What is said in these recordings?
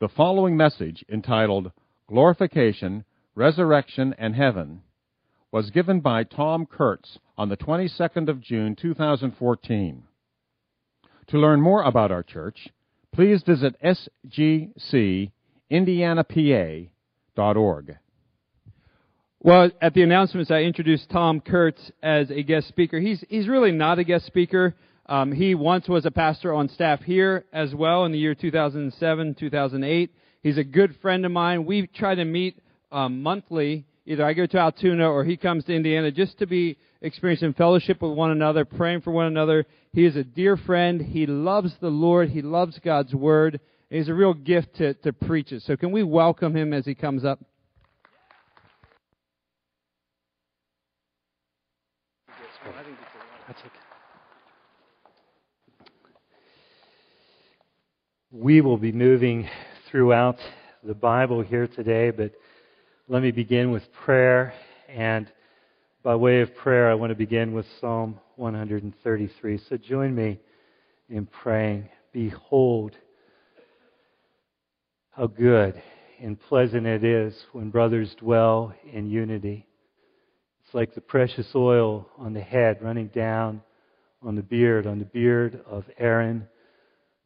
The following message, entitled Glorification, Resurrection, and Heaven, was given by Tom Kurtz on the 22nd of June 2014. To learn more about our church, please visit sgcindianapa.org. Well, at the announcements, I introduced Tom Kurtz as a guest speaker. He's, he's really not a guest speaker. Um, he once was a pastor on staff here as well in the year 2007, 2008. He's a good friend of mine. We try to meet um, monthly. Either I go to Altoona or he comes to Indiana just to be experiencing fellowship with one another, praying for one another. He is a dear friend. He loves the Lord. He loves God's Word. He's a real gift to, to preach it. So can we welcome him as he comes up? We will be moving throughout the Bible here today, but let me begin with prayer. And by way of prayer, I want to begin with Psalm 133. So join me in praying. Behold, how good and pleasant it is when brothers dwell in unity. It's like the precious oil on the head running down on the beard, on the beard of Aaron,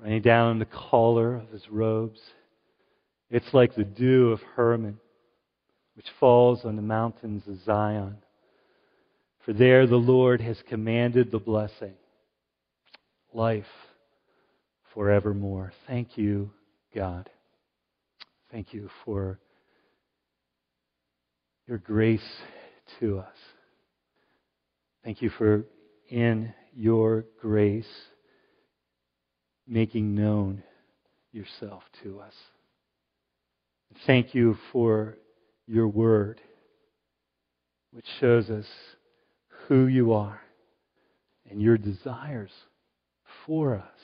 running down the collar of his robes. It's like the dew of Hermon, which falls on the mountains of Zion. For there the Lord has commanded the blessing, life forevermore. Thank you, God. Thank you for your grace to us. Thank you for in your grace making known yourself to us. Thank you for your word, which shows us who you are and your desires for us.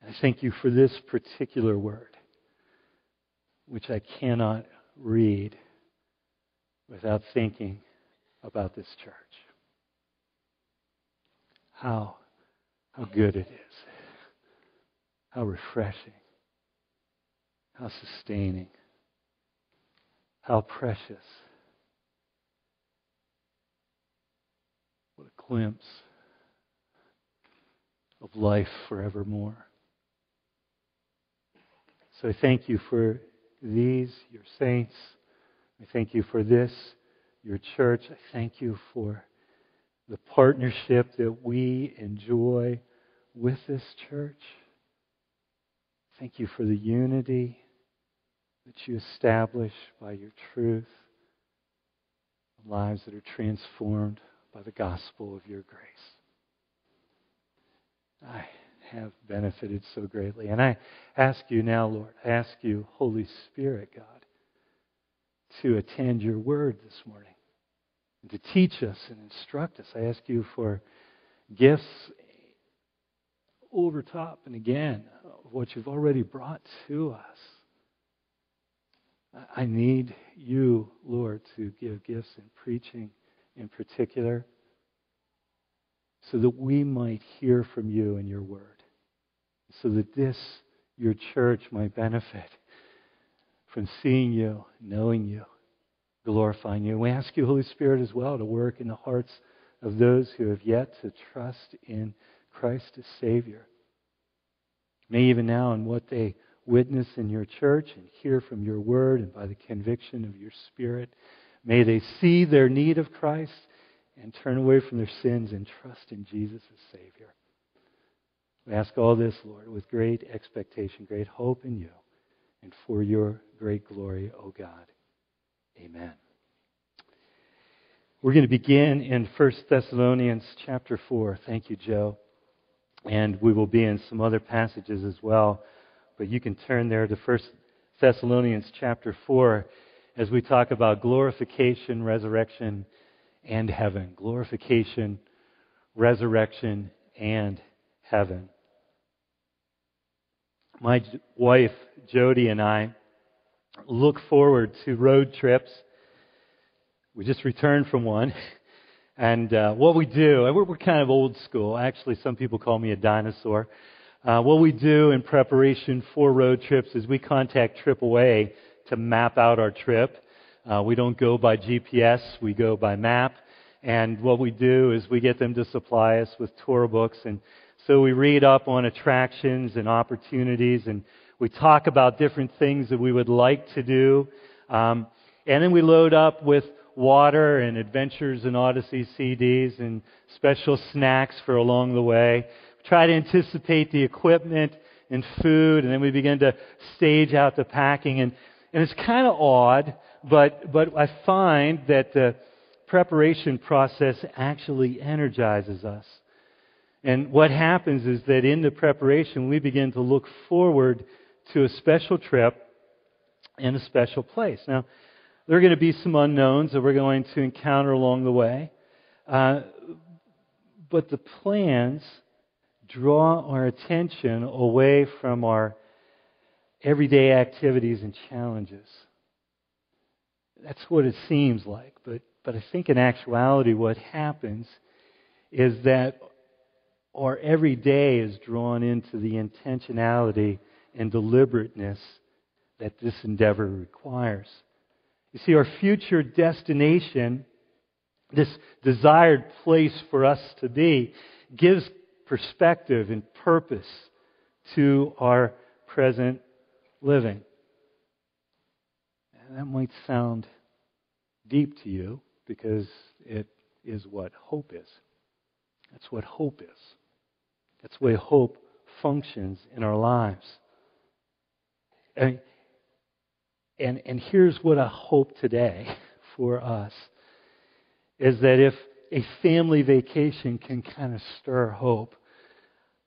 And I thank you for this particular word, which I cannot read without thinking about this church. How, how good it is. How refreshing. How sustaining. How precious. What a glimpse of life forevermore. So I thank you for these, your saints. I thank you for this, your church. I thank you for the partnership that we enjoy with this church. Thank you for the unity that you establish by your truth, lives that are transformed by the gospel of your grace. I have benefited so greatly. And I ask you now, Lord, I ask you, Holy Spirit, God, to attend your word this morning and to teach us and instruct us. I ask you for gifts over top and again of what you've already brought to us. I need you, Lord, to give gifts in preaching in particular so that we might hear from you in your word, so that this, your church, might benefit from seeing you, knowing you, glorifying you. And We ask you, Holy Spirit, as well, to work in the hearts of those who have yet to trust in Christ as Savior. May even now, in what they witness in your church and hear from your word and by the conviction of your Spirit, may they see their need of Christ and turn away from their sins and trust in Jesus as Savior. We ask all this, Lord, with great expectation, great hope in you, and for your great glory, O God. Amen. We're going to begin in 1 Thessalonians chapter 4. Thank you, Joe. And we will be in some other passages as well. But you can turn there to 1 Thessalonians chapter 4 as we talk about glorification, resurrection, and heaven. Glorification, resurrection, and heaven. My wife, Jody, and I look forward to road trips. We just returned from one. And uh, what we do, we're, we're kind of old school. Actually, some people call me a dinosaur. Uh, what we do in preparation for road trips is we contact AAA to map out our trip. Uh, we don't go by GPS, we go by map. And what we do is we get them to supply us with tour books. And so we read up on attractions and opportunities and we talk about different things that we would like to do. Um, and then we load up with water and Adventures in Odyssey CDs and special snacks for along the way We try to anticipate the equipment and food, and then we begin to stage out the packing. And, and it's kind of odd, but, but I find that the preparation process actually energizes us. And what happens is that in the preparation, we begin to look forward to a special trip in a special place. Now, there are going to be some unknowns that we're going to encounter along the way. Uh, but the plans draw our attention away from our everyday activities and challenges. That's what it seems like. But, but I think in actuality, what happens is that our everyday is drawn into the intentionality and deliberateness that this endeavor requires. You see, our future destination, this desired place for us to be, gives perspective and purpose to our present living. And that might sound deep to you because it is what hope is. That's what hope is. That's the way hope functions in our lives. And, and, and here's what I hope today for us is that if a family vacation can kind of stir hope,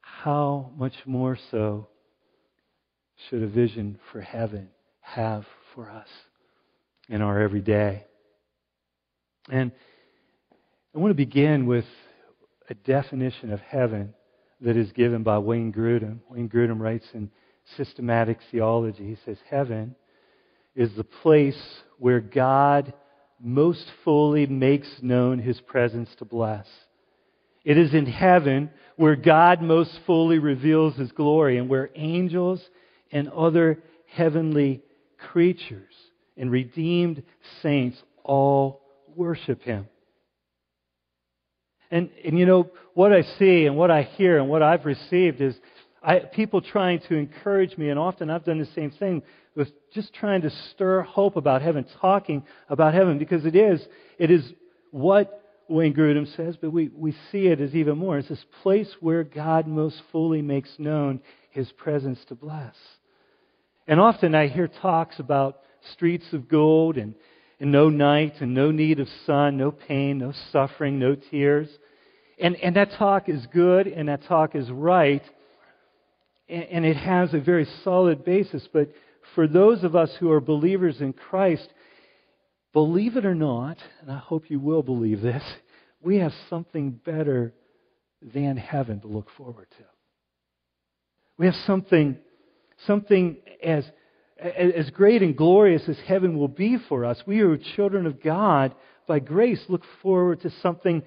how much more so should a vision for heaven have for us in our everyday? And I want to begin with a definition of heaven that is given by Wayne Grudem. Wayne Grudem writes in Systematic Theology, he says, Heaven is the place where God most fully makes known his presence to bless. It is in heaven where God most fully reveals his glory and where angels and other heavenly creatures and redeemed saints all worship him. And, and you know, what I see and what I hear and what I've received is I, people trying to encourage me, and often I've done the same thing with just trying to stir hope about heaven, talking about heaven, because it is, it is what Wayne Grudem says, but we, we see it as even more. It's this place where God most fully makes known his presence to bless. And often I hear talks about streets of gold and, and no night and no need of sun, no pain, no suffering, no tears. And, and that talk is good and that talk is right. And, it has a very solid basis. But for those of us who are believers in Christ, believe it or not, and I hope you will believe this, we have something better than heaven to look forward to. We have something, something as, as great and glorious as heaven will be for us. We are children of God by grace. Look forward to something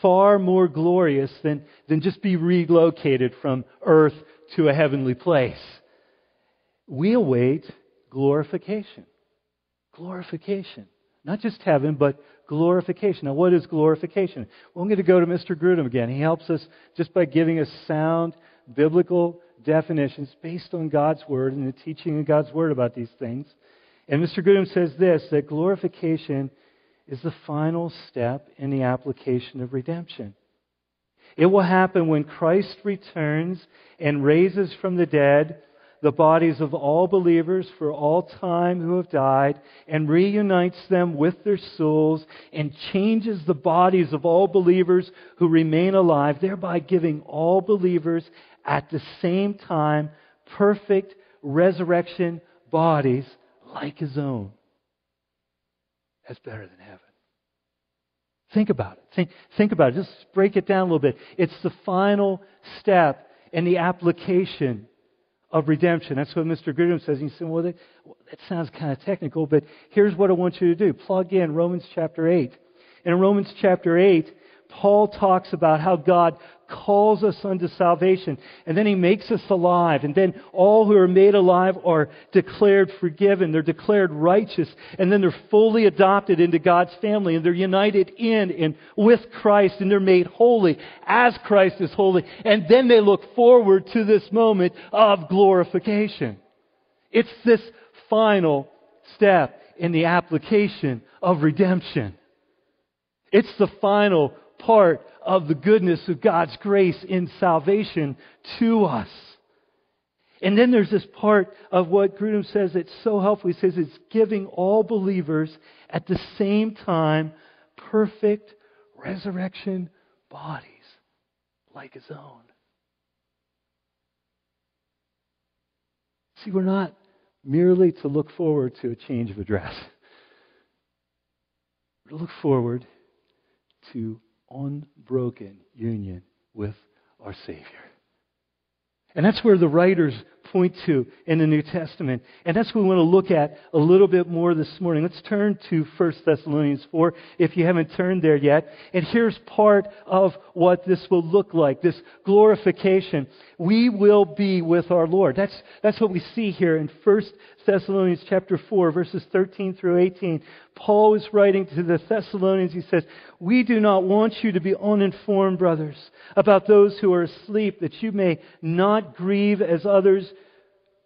far more glorious than, than just be relocated from earth to a heavenly place. We await glorification. Glorification. Not just heaven, but glorification. Now, what is glorification? Well, I'm going to go to Mr. Grudem again. He helps us just by giving us sound biblical definitions based on God's Word and the teaching of God's Word about these things. And Mr. Grudem says this that glorification is the final step in the application of redemption. It will happen when Christ returns and raises from the dead the bodies of all believers for all time who have died and reunites them with their souls and changes the bodies of all believers who remain alive, thereby giving all believers at the same time perfect resurrection bodies like his own. That's better than heaven. Think about it. Think, think about it. Just break it down a little bit. It's the final step in the application of redemption. That's what Mr. Grudem says. He said, well, that, sounds kind of technical, but here's what I want you to do. Plug in Romans chapter 8. And in Romans chapter 8, Paul talks about how God calls us unto salvation, and then he makes us alive, and then all who are made alive are declared forgiven, they're declared righteous, and then they're fully adopted into God's family, and they're united in and with Christ, and they're made holy as Christ is holy, and then they look forward to this moment of glorification. It's this final step in the application of redemption. It's the final part of the goodness of God's grace in salvation to us. And then there's this part of what Grudem says that's so helpful. He says it's giving all believers at the same time perfect resurrection bodies like his own. See, we're not merely to look forward to a change of address. We're to look forward to unbroken union with our Savior. And that's where the writers point to in the New Testament. And that's what we want to look at a little bit more this morning. Let's turn to 1 Thessalonians 4 if you haven't turned there yet. And here's part of what this will look like, this glorification. We will be with our Lord. That's, that's what we see here in 1 Thessalonians chapter 4, verses 13 through 18. Paul is writing to the Thessalonians. He says, We do not want you to be uninformed, brothers, about those who are asleep, that you may not grieve as others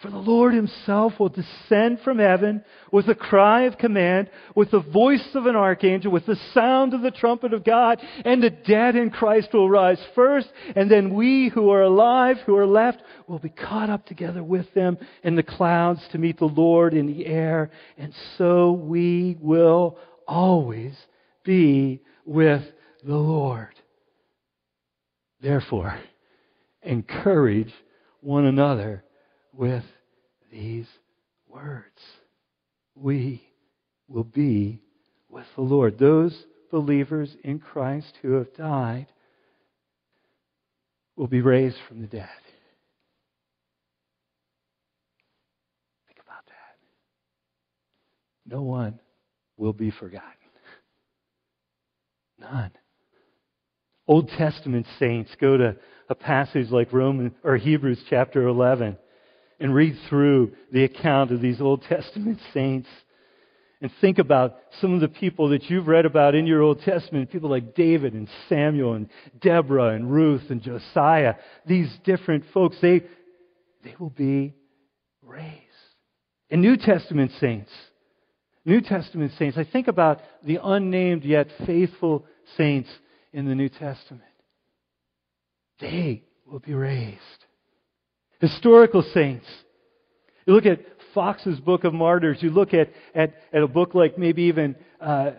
For the Lord himself will descend from heaven with a cry of command, with the voice of an archangel, with the sound of the trumpet of God, and the dead in Christ will rise first, and then we who are alive, who are left, will be caught up together with them in the clouds to meet the Lord in the air, and so we will always be with the Lord. Therefore, encourage one another with these words. We will be with the Lord. Those believers in Christ who have died will be raised from the dead. Think about that. No one will be forgotten. None. Old Testament saints go to a passage like Roman or Hebrews chapter 11 and read through the account of these Old Testament saints and think about some of the people that you've read about in your Old Testament, people like David and Samuel and Deborah and Ruth and Josiah, these different folks, they, they will be raised. And New Testament saints, New Testament saints, I think about the unnamed yet faithful saints in the New Testament. They will be raised. Historical saints. You look at Fox's Book of Martyrs. You look at, at, at a book like maybe even uh,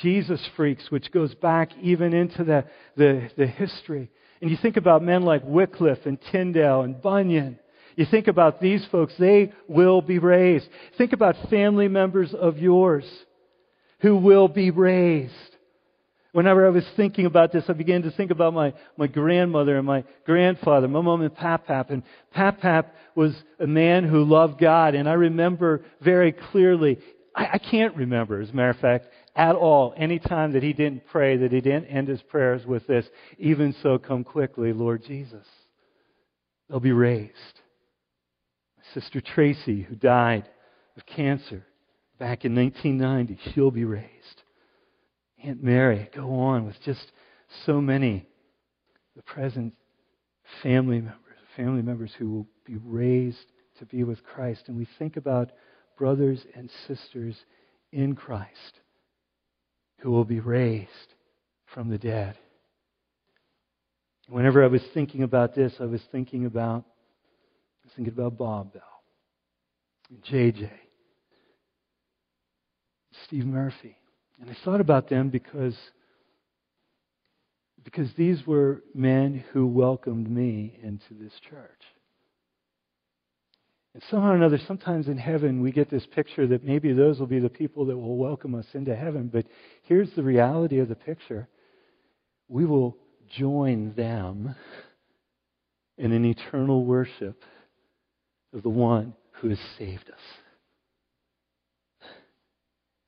Jesus Freaks, which goes back even into the, the, the history. And you think about men like Wycliffe and Tyndale and Bunyan. You think about these folks, they will be raised. Think about family members of yours who will be raised. Whenever I was thinking about this, I began to think about my, my grandmother and my grandfather, my mom and Pap Pap. And Pap Pap was a man who loved God. And I remember very clearly, I, I can't remember, as a matter of fact, at all, any time that he didn't pray, that he didn't end his prayers with this, even so come quickly, Lord Jesus. They'll be raised. My sister Tracy, who died of cancer back in 1990, she'll be raised. Aunt Mary, go on with just so many, the present family members, family members who will be raised to be with Christ. And we think about brothers and sisters in Christ who will be raised from the dead. Whenever I was thinking about this, I was thinking about I was thinking about Bob Bell, and JJ, Steve Murphy. And I thought about them because, because these were men who welcomed me into this church. And somehow or another, sometimes in heaven, we get this picture that maybe those will be the people that will welcome us into heaven. But here's the reality of the picture we will join them in an eternal worship of the one who has saved us.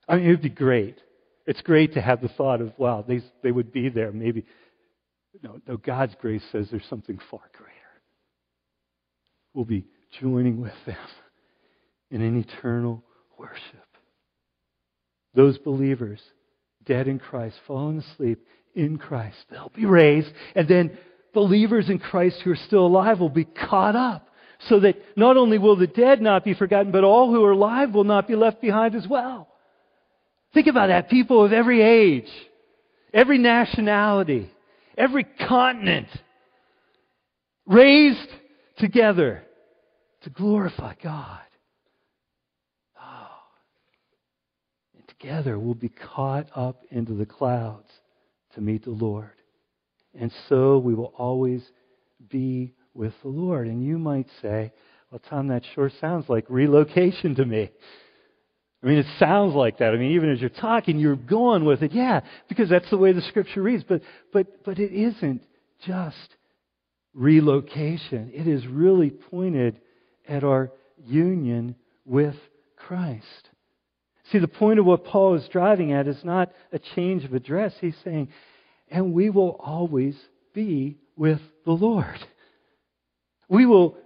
I mean, it would be great. It's great to have the thought of, wow, they, they would be there. Maybe, no, no, God's grace says there's something far greater. We'll be joining with them in an eternal worship. Those believers, dead in Christ, fallen asleep in Christ, they'll be raised. And then believers in Christ who are still alive will be caught up. So that not only will the dead not be forgotten, but all who are alive will not be left behind as well. Think about that. People of every age, every nationality, every continent, raised together to glorify God. Oh. And together we'll be caught up into the clouds to meet the Lord. And so we will always be with the Lord. And you might say, well, Tom, that sure sounds like relocation to me. I mean, it sounds like that. I mean, even as you're talking, you're going with it. Yeah, because that's the way the scripture reads. But, but, but it isn't just relocation. It is really pointed at our union with Christ. See, the point of what Paul is driving at is not a change of address. He's saying, and we will always be with the Lord. We will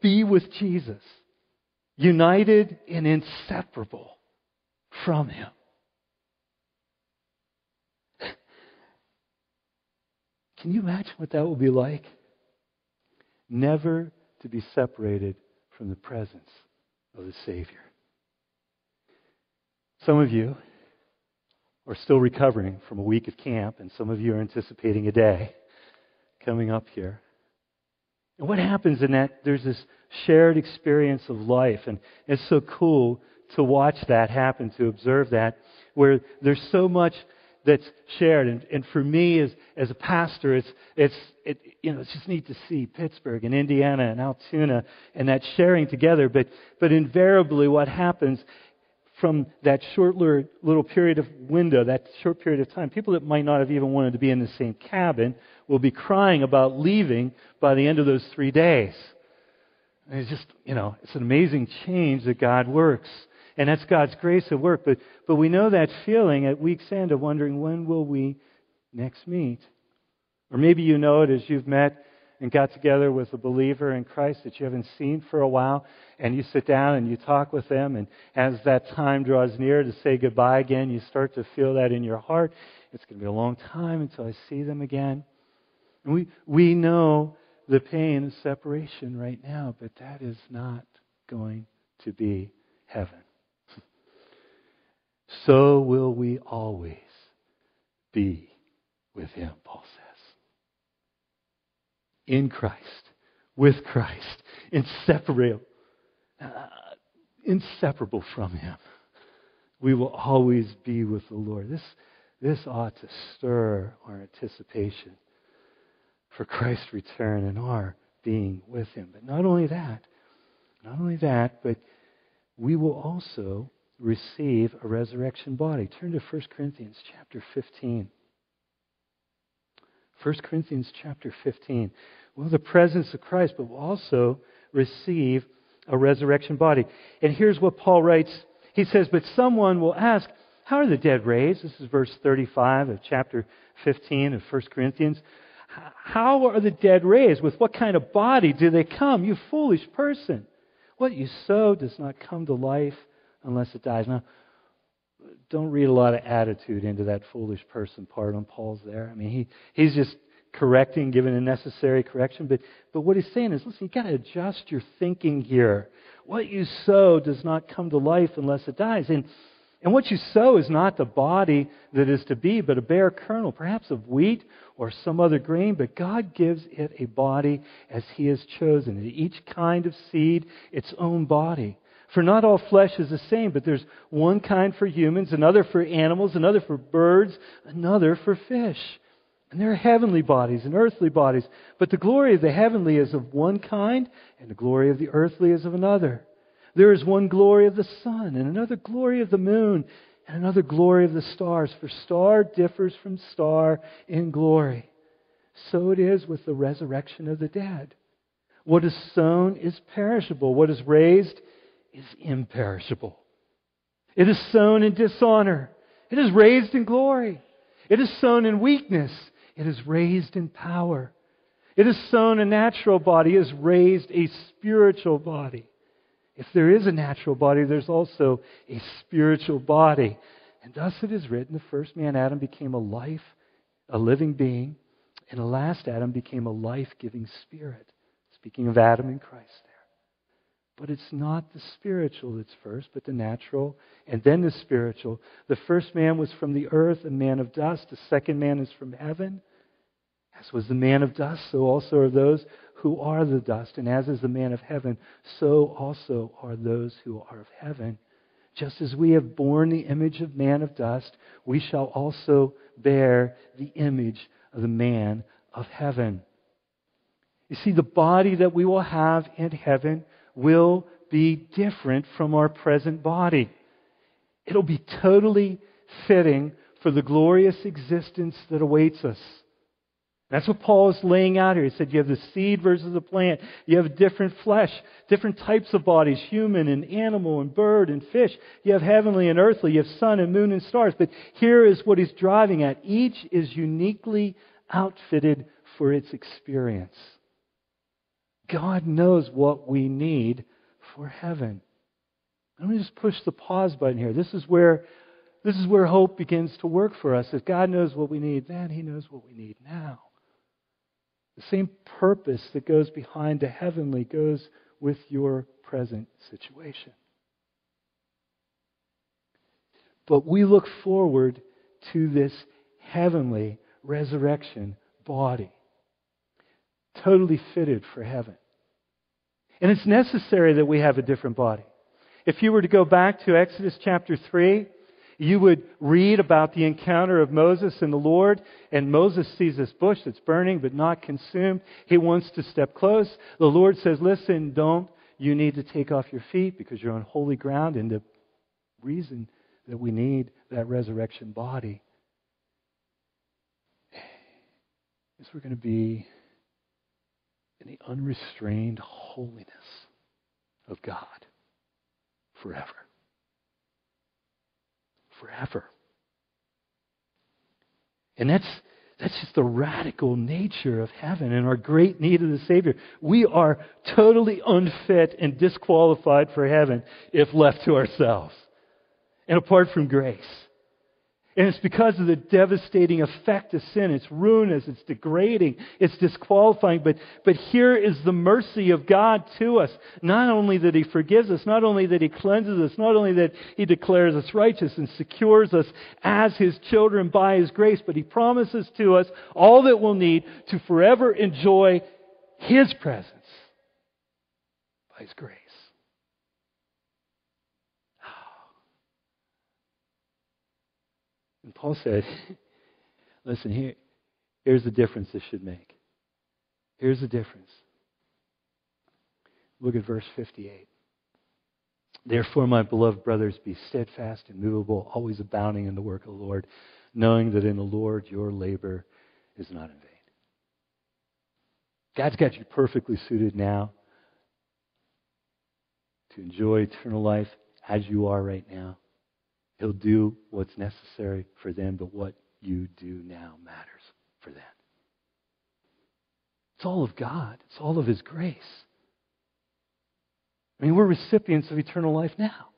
be with Jesus, united and inseparable from Him. Can you imagine what that will be like? Never to be separated from the presence of the Savior. Some of you are still recovering from a week of camp, and some of you are anticipating a day coming up here. And what happens in that? There's this shared experience of life, and it's so cool to watch that happen, to observe that, where there's so much that's shared. And, and for me, as, as a pastor, it's, it's, it, you know, it's just neat to see Pittsburgh and Indiana and Altoona and that sharing together. But, but invariably, what happens from that short little period of window, that short period of time, people that might not have even wanted to be in the same cabin will be crying about leaving by the end of those three days. And it's just, you know, it's an amazing change that God works. And that's God's grace at work. But, but we know that feeling at week's end of wondering when will we next meet? Or maybe you know it as you've met and got together with a believer in Christ that you haven't seen for a while, and you sit down and you talk with them, and as that time draws near to say goodbye again, you start to feel that in your heart. It's going to be a long time until I see them again. And we, we know the pain of separation right now, but that is not going to be heaven so will we always be with him, Paul says. In Christ, with Christ, inseparable, uh, inseparable from him. We will always be with the Lord. This, this ought to stir our anticipation for Christ's return and our being with him. But not only that, not only that, but we will also receive a resurrection body. Turn to 1 Corinthians chapter 15. 1 Corinthians chapter 15. Well, the presence of Christ, but we'll also receive a resurrection body. And here's what Paul writes. He says, But someone will ask, How are the dead raised? This is verse 35 of chapter 15 of 1 Corinthians. How are the dead raised? With what kind of body do they come? You foolish person. What you sow does not come to life unless it dies. Now, don't read a lot of attitude into that foolish person part on Paul's there. I mean, he, he's just correcting, giving a necessary correction. But, but what he's saying is, listen, you've got to adjust your thinking here. What you sow does not come to life unless it dies. And, and what you sow is not the body that is to be, but a bare kernel, perhaps of wheat or some other grain. But God gives it a body as He has chosen. Each kind of seed, its own body. For not all flesh is the same, but there's one kind for humans, another for animals, another for birds, another for fish. And there are heavenly bodies and earthly bodies. But the glory of the heavenly is of one kind, and the glory of the earthly is of another. There is one glory of the sun, and another glory of the moon, and another glory of the stars. For star differs from star in glory. So it is with the resurrection of the dead. What is sown is perishable, what is raised is imperishable. It is sown in dishonor, it is raised in glory. It is sown in weakness, it is raised in power. It is sown a natural body, it is raised a spiritual body. If there is a natural body, there's also a spiritual body. And thus it is written the first man, Adam, became a life, a living being, and the last Adam became a life giving spirit. Speaking of Adam and Christ. But it's not the spiritual that's first, but the natural, and then the spiritual. The first man was from the earth, a man of dust. The second man is from heaven. As was the man of dust, so also are those who are the dust. And as is the man of heaven, so also are those who are of heaven. Just as we have borne the image of man of dust, we shall also bear the image of the man of heaven. You see, the body that we will have in heaven will be different from our present body. It'll be totally fitting for the glorious existence that awaits us. That's what Paul is laying out here. He said you have the seed versus the plant. You have different flesh, different types of bodies, human and animal and bird and fish. You have heavenly and earthly. You have sun and moon and stars. But here is what he's driving at. Each is uniquely outfitted for its experience. God knows what we need for heaven. Let me just push the pause button here. This is where this is where hope begins to work for us. If God knows what we need then, He knows what we need now. The same purpose that goes behind the heavenly goes with your present situation. But we look forward to this heavenly resurrection body, totally fitted for heaven. And it's necessary that we have a different body. If you were to go back to Exodus chapter 3, you would read about the encounter of Moses and the Lord, and Moses sees this bush that's burning but not consumed. He wants to step close. The Lord says, Listen, don't. You need to take off your feet because you're on holy ground. And the reason that we need that resurrection body is we're going to be the unrestrained holiness of God forever. Forever. And that's, that's just the radical nature of heaven and our great need of the Savior. We are totally unfit and disqualified for heaven if left to ourselves and apart from grace. And it's because of the devastating effect of sin. It's ruinous, it's degrading, it's disqualifying. But, but here is the mercy of God to us. Not only that He forgives us, not only that He cleanses us, not only that He declares us righteous and secures us as His children by His grace, but He promises to us all that we'll need to forever enjoy His presence by His grace. And Paul said, listen, here, here's the difference this should make. Here's the difference. Look at verse 58. Therefore, my beloved brothers, be steadfast and movable, always abounding in the work of the Lord, knowing that in the Lord your labor is not in vain. God's got you perfectly suited now to enjoy eternal life as you are right now. He'll do what's necessary for them, but what you do now matters for them. It's all of God, it's all of His grace. I mean, we're recipients of eternal life now.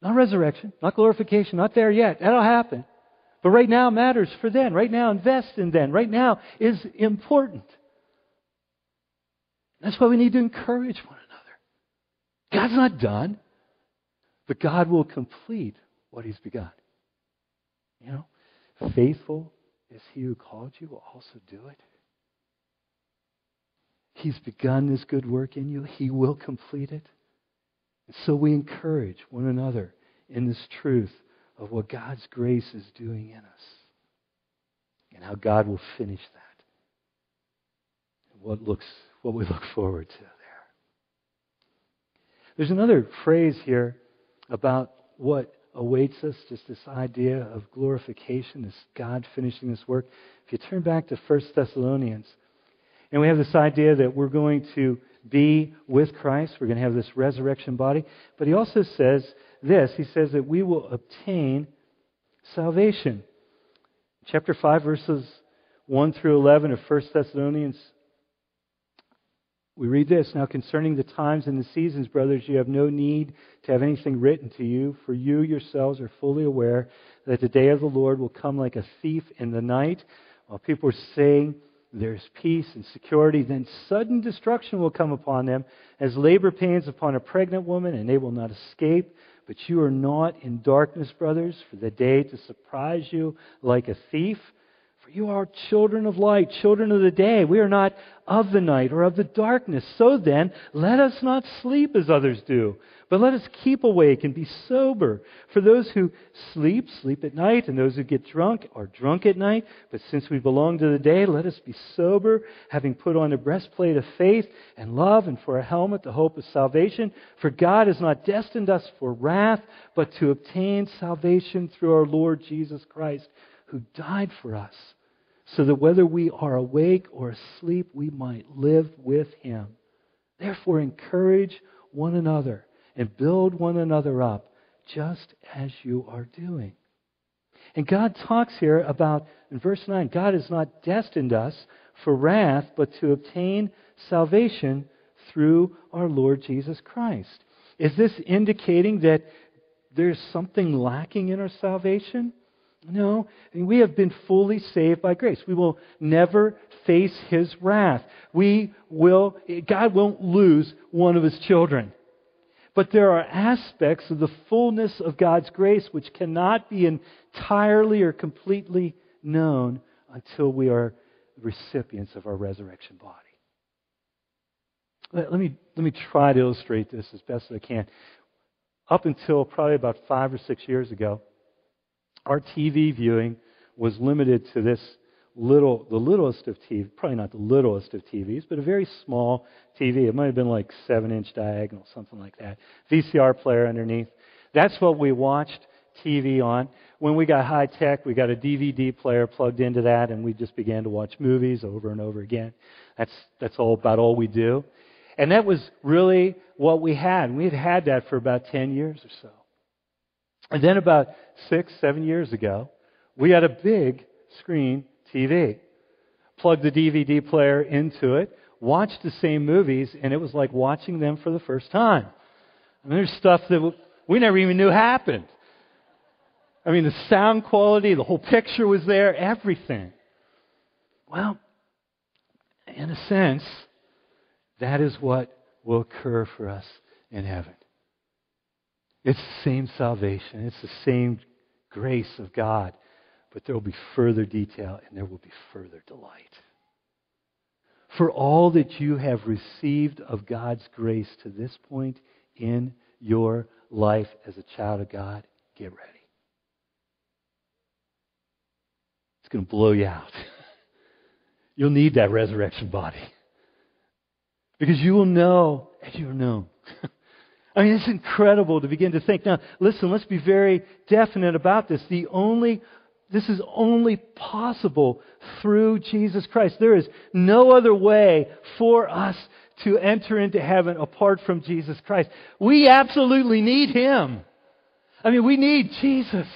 Not resurrection, not glorification, not there yet. That'll happen. But right now matters for then. Right now, invest in then. Right now is important. That's why we need to encourage one another. God's not done, but God will complete what he's begun. You know, faithful is he who called you will also do it. He's begun this good work in you. He will complete it. So we encourage one another in this truth of what God's grace is doing in us and how God will finish that. And what looks what we look forward to there. There's another phrase here about what awaits us, just this idea of glorification, this God finishing this work. If you turn back to 1 Thessalonians, and we have this idea that we're going to be with Christ, we're going to have this resurrection body, but he also says this he says that we will obtain salvation. Chapter 5, verses 1 through 11 of 1 Thessalonians we read this Now concerning the times and the seasons, brothers, you have no need to have anything written to you, for you yourselves are fully aware that the day of the Lord will come like a thief in the night. While people are saying there's peace and security, then sudden destruction will come upon them as labor pains upon a pregnant woman, and they will not escape. But you are not in darkness, brothers, for the day to surprise you like a thief. For you are children of light, children of the day. We are not of the night or of the darkness. So then, let us not sleep as others do, but let us keep awake and be sober. For those who sleep, sleep at night, and those who get drunk are drunk at night. But since we belong to the day, let us be sober, having put on the breastplate of faith and love, and for a helmet the hope of salvation. For God has not destined us for wrath, but to obtain salvation through our Lord Jesus Christ, who died for us so that whether we are awake or asleep, we might live with him. Therefore, encourage one another and build one another up, just as you are doing. And God talks here about, in verse 9, God has not destined us for wrath, but to obtain salvation through our Lord Jesus Christ. Is this indicating that there's something lacking in our salvation? No, we have been fully saved by grace. We will never face his wrath. We will, God won't lose one of his children. But there are aspects of the fullness of God's grace which cannot be entirely or completely known until we are recipients of our resurrection body. Let, me, let me try to illustrate this as best as I can. Up until probably about five or six years ago, our TV viewing was limited to this little, the littlest of TV, probably not the littlest of TVs, but a very small TV. It might have been like seven inch diagonal, something like that. VCR player underneath. That's what we watched TV on. When we got high tech, we got a DVD player plugged into that, and we just began to watch movies over and over again. That's that's all about all we do, and that was really what we had. We had had that for about ten years or so. And then about six, seven years ago, we had a big screen TV. Plugged the DVD player into it, watched the same movies, and it was like watching them for the first time. And there's stuff that we never even knew happened. I mean, the sound quality, the whole picture was there, everything. Well, in a sense, that is what will occur for us in heaven. It's the same salvation, it's the same grace of God, but there will be further detail and there will be further delight. For all that you have received of God's grace to this point in your life as a child of God, get ready. It's going to blow you out. You'll need that resurrection body. Because you will know as you are known. I mean, it's incredible to begin to think. Now, listen, let's be very definite about this. The only, this is only possible through Jesus Christ. There is no other way for us to enter into heaven apart from Jesus Christ. We absolutely need Him. I mean, we need Jesus.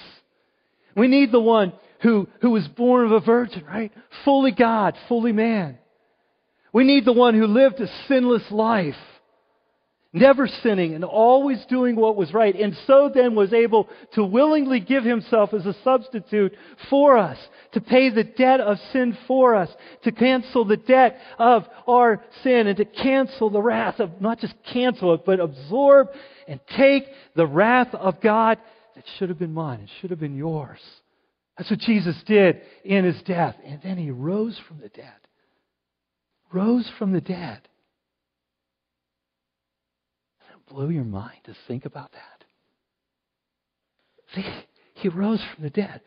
We need the one who, who was born of a virgin, right? Fully God, fully man. We need the one who lived a sinless life never sinning and always doing what was right, and so then was able to willingly give himself as a substitute for us, to pay the debt of sin for us, to cancel the debt of our sin, and to cancel the wrath of, not just cancel it, but absorb and take the wrath of God that should have been mine and should have been yours. That's what Jesus did in his death. And then he rose from the dead. Rose from the dead blow your mind to think about that? See, he rose from the dead.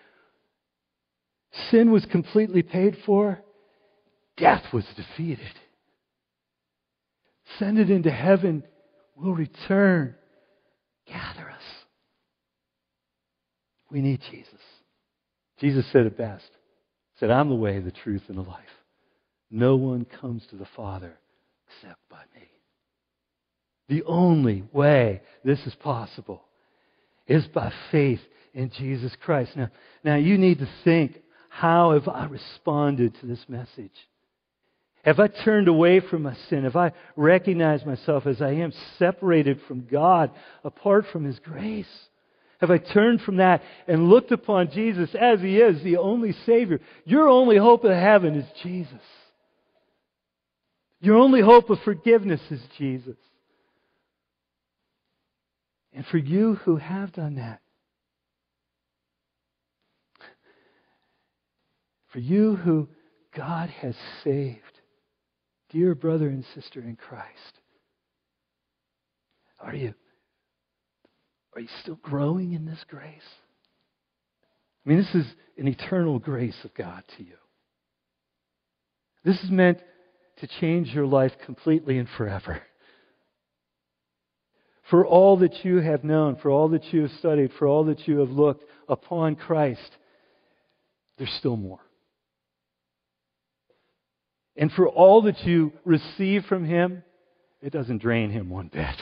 Sin was completely paid for. Death was defeated. Ascended into heaven will return. Gather us. We need Jesus. Jesus said it best. He said, I'm the way, the truth, and the life. No one comes to the Father except by me. The only way this is possible is by faith in Jesus Christ. Now, now you need to think, how have I responded to this message? Have I turned away from my sin? Have I recognized myself as I am separated from God, apart from His grace? Have I turned from that and looked upon Jesus as He is, the only Savior? Your only hope of heaven is Jesus. Your only hope of forgiveness is Jesus. And for you who have done that, for you who God has saved, dear brother and sister in Christ, are you are you still growing in this grace? I mean, this is an eternal grace of God to you. This is meant to change your life completely and forever. For all that you have known, for all that you have studied, for all that you have looked upon Christ, there's still more. And for all that you receive from Him, it doesn't drain Him one bit.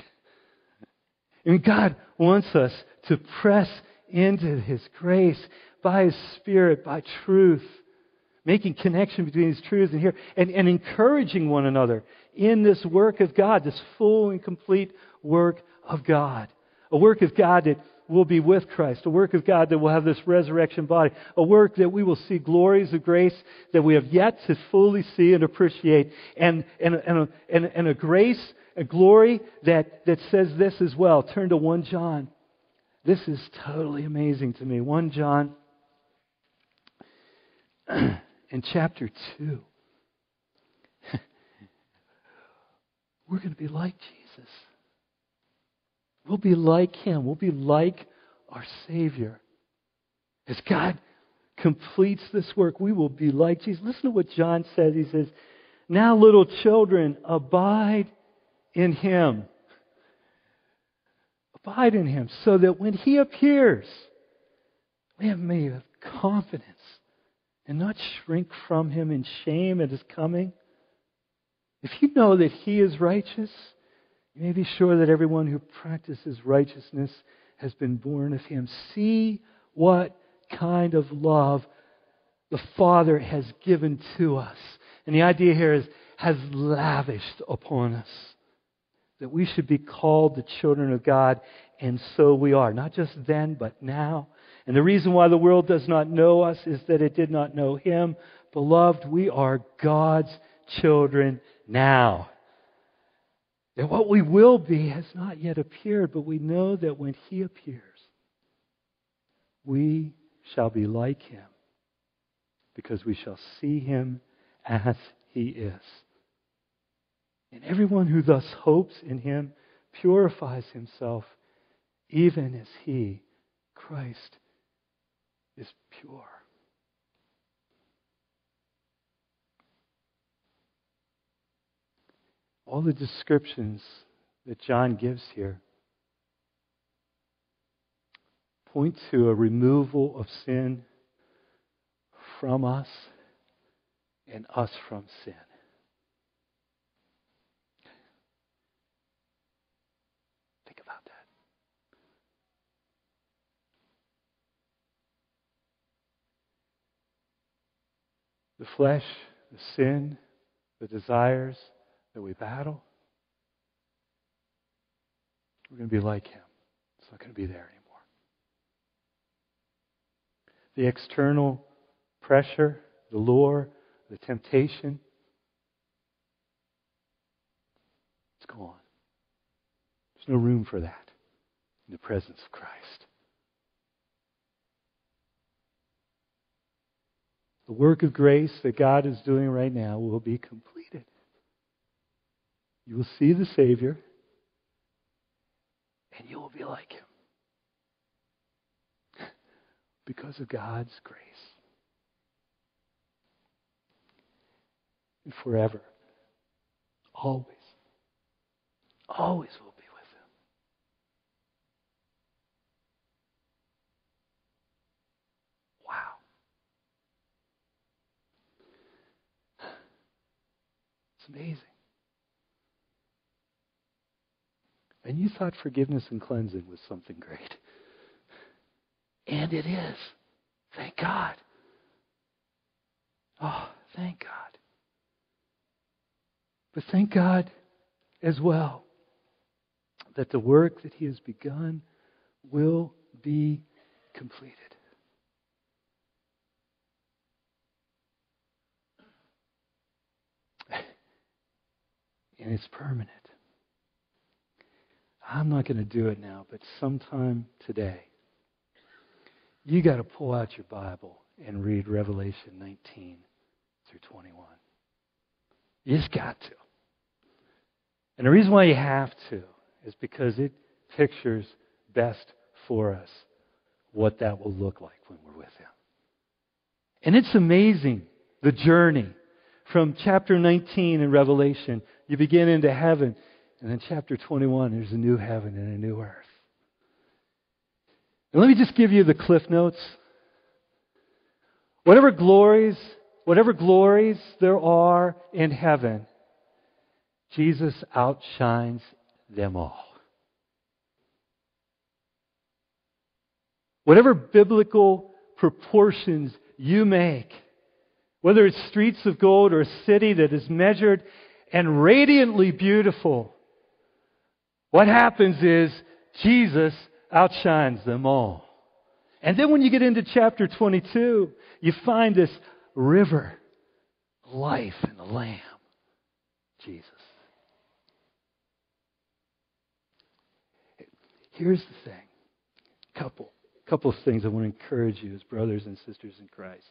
And God wants us to press into His grace by His Spirit, by truth, making connection between these truths and here, and, and encouraging one another in this work of God, this full and complete work of God. A work of God that will be with Christ, a work of God that will have this resurrection body, a work that we will see glories of grace that we have yet to fully see and appreciate, and, and, and, a, and, and a grace, a glory that, that says this as well. Turn to 1 John. This is totally amazing to me. 1 John in chapter 2. We're going to be like Jesus. We'll be like Him. We'll be like our Savior. As God completes this work, we will be like Jesus. Listen to what John says. He says, Now, little children, abide in Him. Abide in Him, so that when He appears, we may have confidence and not shrink from Him in shame at His coming. If you know that He is righteous, you may be sure that everyone who practices righteousness has been born of him. See what kind of love the Father has given to us. And the idea here is has lavished upon us. That we should be called the children of God, and so we are. Not just then, but now. And the reason why the world does not know us is that it did not know Him. Beloved, we are God's children now. That what we will be has not yet appeared, but we know that when He appears, we shall be like Him, because we shall see Him as He is. And everyone who thus hopes in Him purifies himself, even as He, Christ, is pure. All the descriptions that John gives here point to a removal of sin from us and us from sin. Think about that. The flesh, the sin, the desires, that we battle, we're going to be like him. It's not going to be there anymore. The external pressure, the lure, the temptation, it's gone. There's no room for that in the presence of Christ. The work of grace that God is doing right now will be completed. You will see the Savior, and you will be like him because of God's grace. And forever, always, always will be with him. Wow. It's amazing. And you thought forgiveness and cleansing was something great. And it is. Thank God. Oh, thank God. But thank God as well that the work that He has begun will be completed. And it's permanent. I'm not going to do it now, but sometime today, you got to pull out your Bible and read Revelation 19 through 21. You just got to. And the reason why you have to is because it pictures best for us what that will look like when we're with Him. And it's amazing, the journey from chapter 19 in Revelation. You begin into heaven, and then chapter 21, there's a new heaven and a new earth. And let me just give you the cliff notes. Whatever glories, whatever glories there are in heaven, Jesus outshines them all. Whatever biblical proportions you make, whether it's streets of gold or a city that is measured and radiantly beautiful, what happens is Jesus outshines them all. And then when you get into chapter 22, you find this river, life in the Lamb, Jesus. Here's the thing. Couple, couple of things I want to encourage you as brothers and sisters in Christ.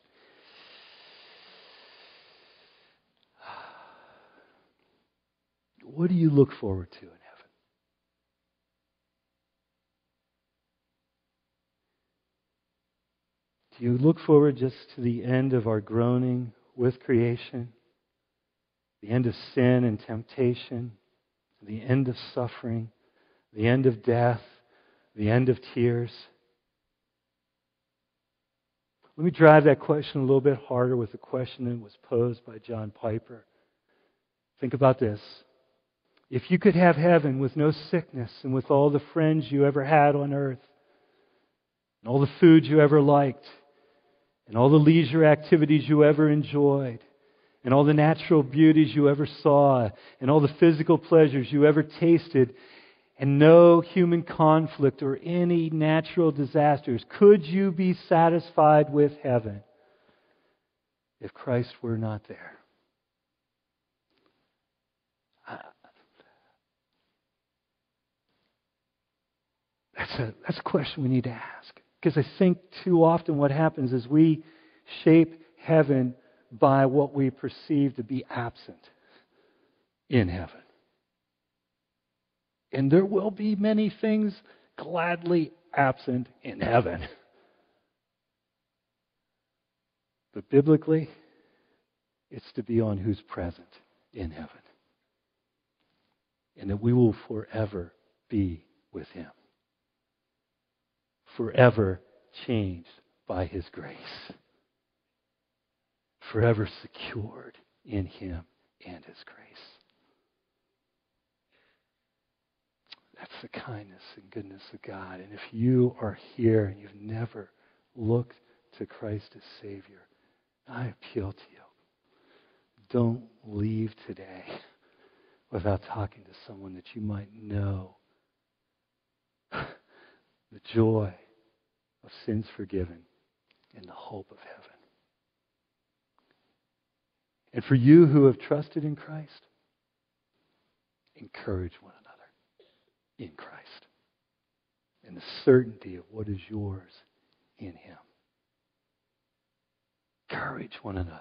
What do you look forward to in heaven? Do you look forward just to the end of our groaning with creation? The end of sin and temptation? The end of suffering? The end of death? The end of tears? Let me drive that question a little bit harder with a question that was posed by John Piper. Think about this. If you could have heaven with no sickness and with all the friends you ever had on earth, and all the food you ever liked, and all the leisure activities you ever enjoyed, and all the natural beauties you ever saw, and all the physical pleasures you ever tasted, and no human conflict or any natural disasters, could you be satisfied with heaven if Christ were not there? That's a, that's a question we need to ask. Because I think too often what happens is we shape heaven by what we perceive to be absent in heaven. And there will be many things gladly absent in heaven. But biblically, it's to be on who's present in heaven. And that we will forever be with Him forever changed by His grace, forever secured in Him and His grace. That's the kindness and goodness of God. And if you are here and you've never looked to Christ as Savior, I appeal to you. Don't leave today without talking to someone that you might know the joy of sins forgiven and the hope of heaven. And for you who have trusted in Christ, encourage one another in Christ and the certainty of what is yours in Him. Encourage one another.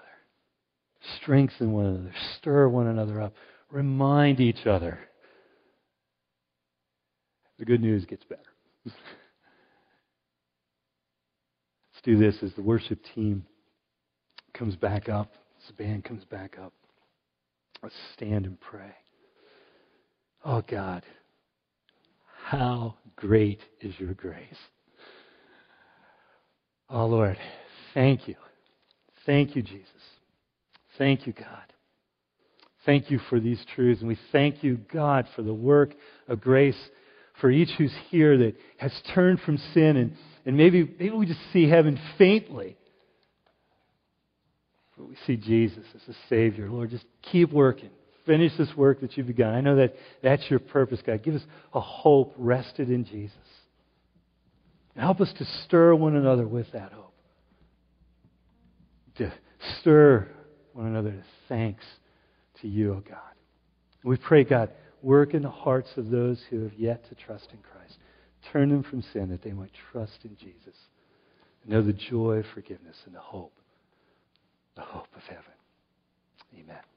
Strengthen one another. Stir one another up. Remind each other. The good news gets better. do this as the worship team comes back up, as the band comes back up. Let's stand and pray. Oh God, how great is your grace. Oh Lord, thank you. Thank you, Jesus. Thank you, God. Thank you for these truths. And we thank you, God, for the work of grace for each who's here that has turned from sin. And, and maybe, maybe we just see heaven faintly. But we see Jesus as the Savior. Lord, just keep working. Finish this work that you've begun. I know that that's your purpose, God. Give us a hope rested in Jesus. And help us to stir one another with that hope. To stir one another to thanks to you, O oh God. We pray, God, work in the hearts of those who have yet to trust in Christ. Turn them from sin that they might trust in Jesus. And know the joy of forgiveness and the hope, the hope of heaven. Amen.